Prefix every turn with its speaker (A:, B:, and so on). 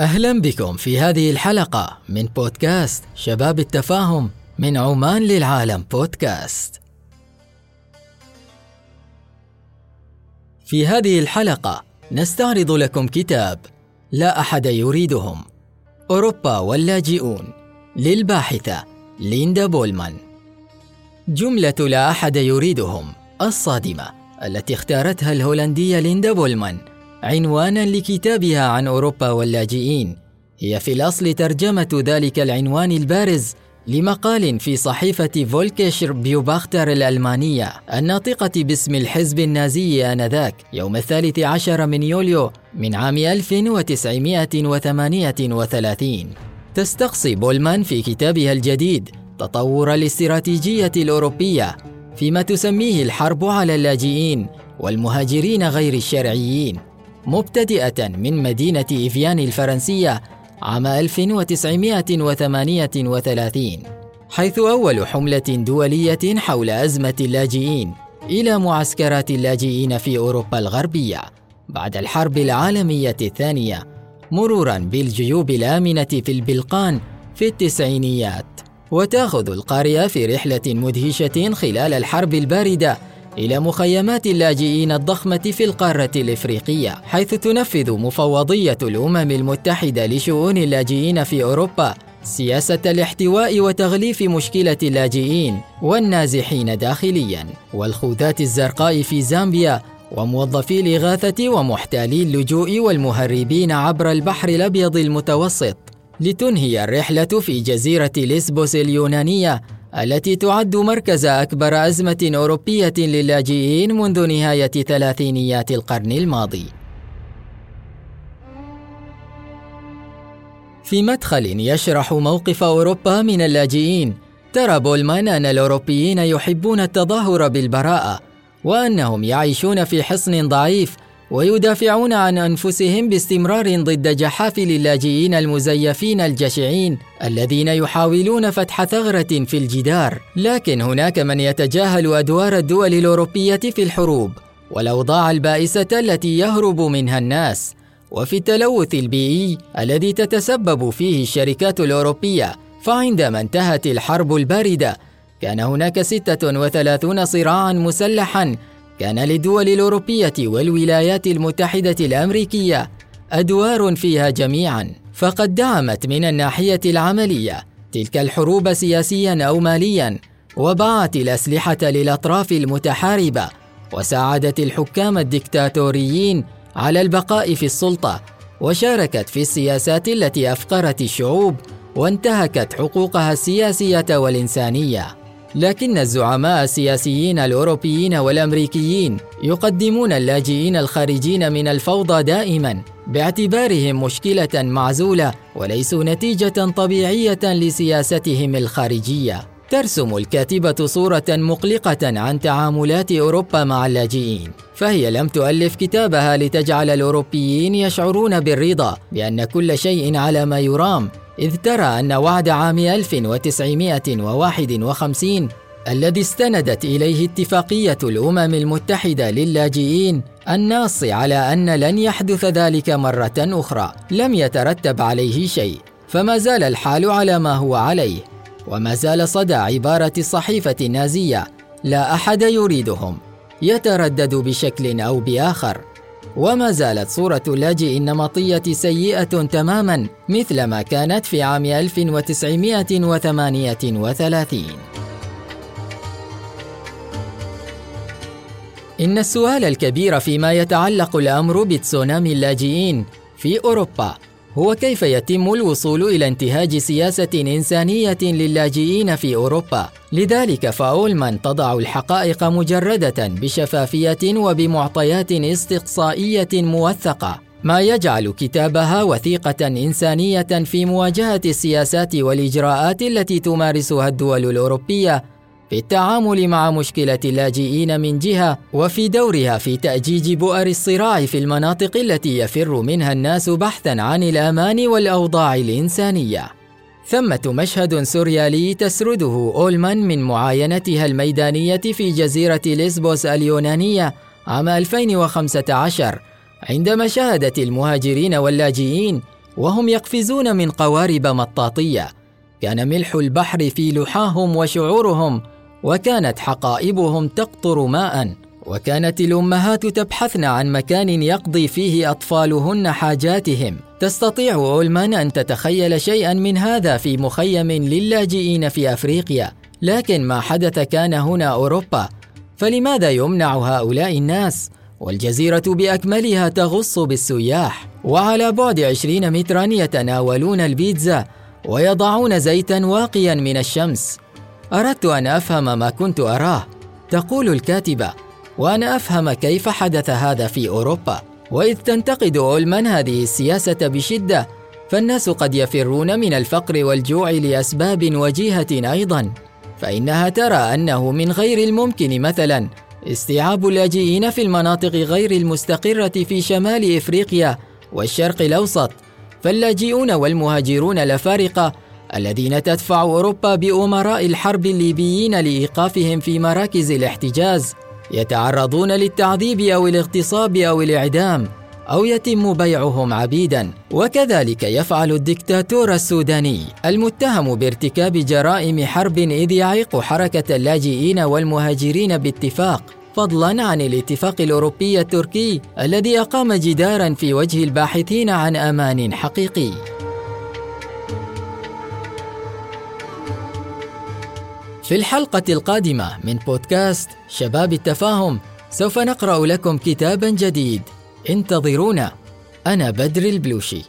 A: أهلا بكم في هذه الحلقة من بودكاست شباب التفاهم من عمان للعالم بودكاست. في هذه الحلقة نستعرض لكم كتاب لا أحد يريدهم أوروبا واللاجئون للباحثة ليندا بولمان. جملة لا أحد يريدهم الصادمة التي اختارتها الهولندية ليندا بولمان عنوانا لكتابها عن أوروبا واللاجئين. هي في الأصل ترجمة ذلك العنوان البارز لمقال في صحيفة فولكيشر بيوباختر الألمانية الناطقة باسم الحزب النازي آنذاك يوم الثالث عشر من يوليو من عام 1938 تستقصي بولمان في كتابها الجديد تطور الاستراتيجية الأوروبية فيما تسميه الحرب على اللاجئين والمهاجرين غير الشرعيين. مبتدئة من مدينة إيفيان الفرنسية عام 1938 حيث أول حملة دولية حول أزمة اللاجئين إلى معسكرات اللاجئين في أوروبا الغربية بعد الحرب العالمية الثانية مرورا بالجيوب الآمنة في البلقان في التسعينيات. وتأخذ القارئة في رحلة مدهشة خلال الحرب الباردة إلى مخيمات اللاجئين الضخمة في القارة الإفريقية، حيث تنفذ مفوضية الأمم المتحدة لشؤون اللاجئين في أوروبا سياسة الاحتواء وتغليف مشكلة اللاجئين والنازحين داخليا، والخوذات الزرقاء في زامبيا وموظفي الإغاثة ومحتالي اللجوء والمهربين عبر البحر الأبيض المتوسط لتنهي الرحلة في جزيرة ليسبوس اليونانية التي تعد مركز أكبر أزمة أوروبية للاجئين منذ نهاية ثلاثينيات القرن الماضي. في مدخل يشرح موقف أوروبا من اللاجئين، ترى بولمان أن الأوروبيين يحبون التظاهر بالبراءة، وأنهم يعيشون في حصن ضعيف ويدافعون عن أنفسهم باستمرار ضد جحافل اللاجئين المزيفين الجشعين الذين يحاولون فتح ثغرة في الجدار. لكن هناك من يتجاهل أدوار الدول الأوروبية في الحروب والأوضاع البائسة التي يهرب منها الناس. وفي التلوث البيئي الذي تتسبب فيه الشركات الأوروبية فعندما انتهت الحرب الباردة كان هناك 36 صراعا مسلحا كان للدول الأوروبية والولايات المتحدة الأمريكية أدوار فيها جميعا فقد دعمت من الناحية العملية تلك الحروب سياسيا أو ماليا وباعت الأسلحة للأطراف المتحاربة وساعدت الحكام الدكتاتوريين على البقاء في السلطة وشاركت في السياسات التي أفقرت الشعوب وانتهكت حقوقها السياسية والإنسانية. لكن الزعماء السياسيين الأوروبيين والأمريكيين يقدمون اللاجئين الخارجين من الفوضى دائما باعتبارهم مشكلة معزولة وليسوا نتيجة طبيعية لسياستهم الخارجية. ترسم الكاتبة صورة مقلقة عن تعاملات أوروبا مع اللاجئين فهي لم تؤلف كتابها لتجعل الأوروبيين يشعرون بالرضا بأن كل شيء على ما يرام. إذ ترى أن وعد عام 1951 الذي استندت إليه اتفاقية الأمم المتحدة للاجئين الناص على أن لن يحدث ذلك مرة أخرى لم يترتب عليه شيء فما زال الحال على ما هو عليه وما زال صدى عبارة الصحيفة النازية لا أحد يريدهم يتردد بشكل أو بآخر. وما زالت صورة اللاجئ النمطية سيئة تماما مثل ما كانت في عام 1938 إن السؤال الكبير فيما يتعلق الأمر بتسونامي اللاجئين في أوروبا هو كيف يتم الوصول إلى انتهاج سياسة إنسانية للاجئين في أوروبا؟ لذلك فأولمان تضع الحقائق مجردة بشفافية وبمعطيات استقصائية موثقة. ما يجعل كتابها وثيقة إنسانية في مواجهة السياسات والإجراءات التي تمارسها الدول الأوروبية في التعامل مع مشكلة اللاجئين من جهة وفي دورها في تأجيج بؤر الصراع في المناطق التي يفر منها الناس بحثا عن الأمان والأوضاع الإنسانية. ثمة مشهد سوريالي تسرده أولمان من معاينتها الميدانية في جزيرة ليسبوس اليونانية عام 2015 عندما شاهدت المهاجرين واللاجئين وهم يقفزون من قوارب مطاطية كان ملح البحر في لحاهم وشعورهم وكانت حقائبهم تقطر ماء وكانت الأمهات تبحثن عن مكان يقضي فيه أطفالهن حاجاتهم. تستطيع اولمان أن تتخيل شيئا من هذا في مخيم للاجئين في أفريقيا لكن ما حدث كان هنا أوروبا. فلماذا يمنع هؤلاء الناس؟ والجزيرة بأكملها تغص بالسياح. وعلى بعد عشرين مترا يتناولون البيتزا ويضعون زيتا واقيا من الشمس. أردت أن أفهم ما كنت أراه. تقول الكاتبة وأنا أفهم كيف حدث هذا في أوروبا وإذ تنتقد أولمان هذه السياسة بشدة فالناس قد يفرون من الفقر والجوع لأسباب وجيهة أيضا. فإنها ترى أنه من غير الممكن مثلا استيعاب اللاجئين في المناطق غير المستقرة في شمال إفريقيا والشرق الأوسط. فاللاجئون والمهاجرون الافارقه الذين تدفع أوروبا بأمراء الحرب الليبيين لإيقافهم في مراكز الاحتجاز يتعرضون للتعذيب أو الاغتصاب أو الإعدام أو يتم بيعهم عبيدا. وكذلك يفعل الدكتاتور السوداني المتهم بارتكاب جرائم حرب إذ يعيق حركة اللاجئين والمهاجرين باتفاق فضلا عن الاتفاق الأوروبي التركي الذي أقام جدارا في وجه الباحثين عن أمان حقيقي. في الحلقة القادمة من بودكاست شباب التفاهم سوف نقرأ لكم كتابا جديد. انتظرونا. أنا بدر البلوشي.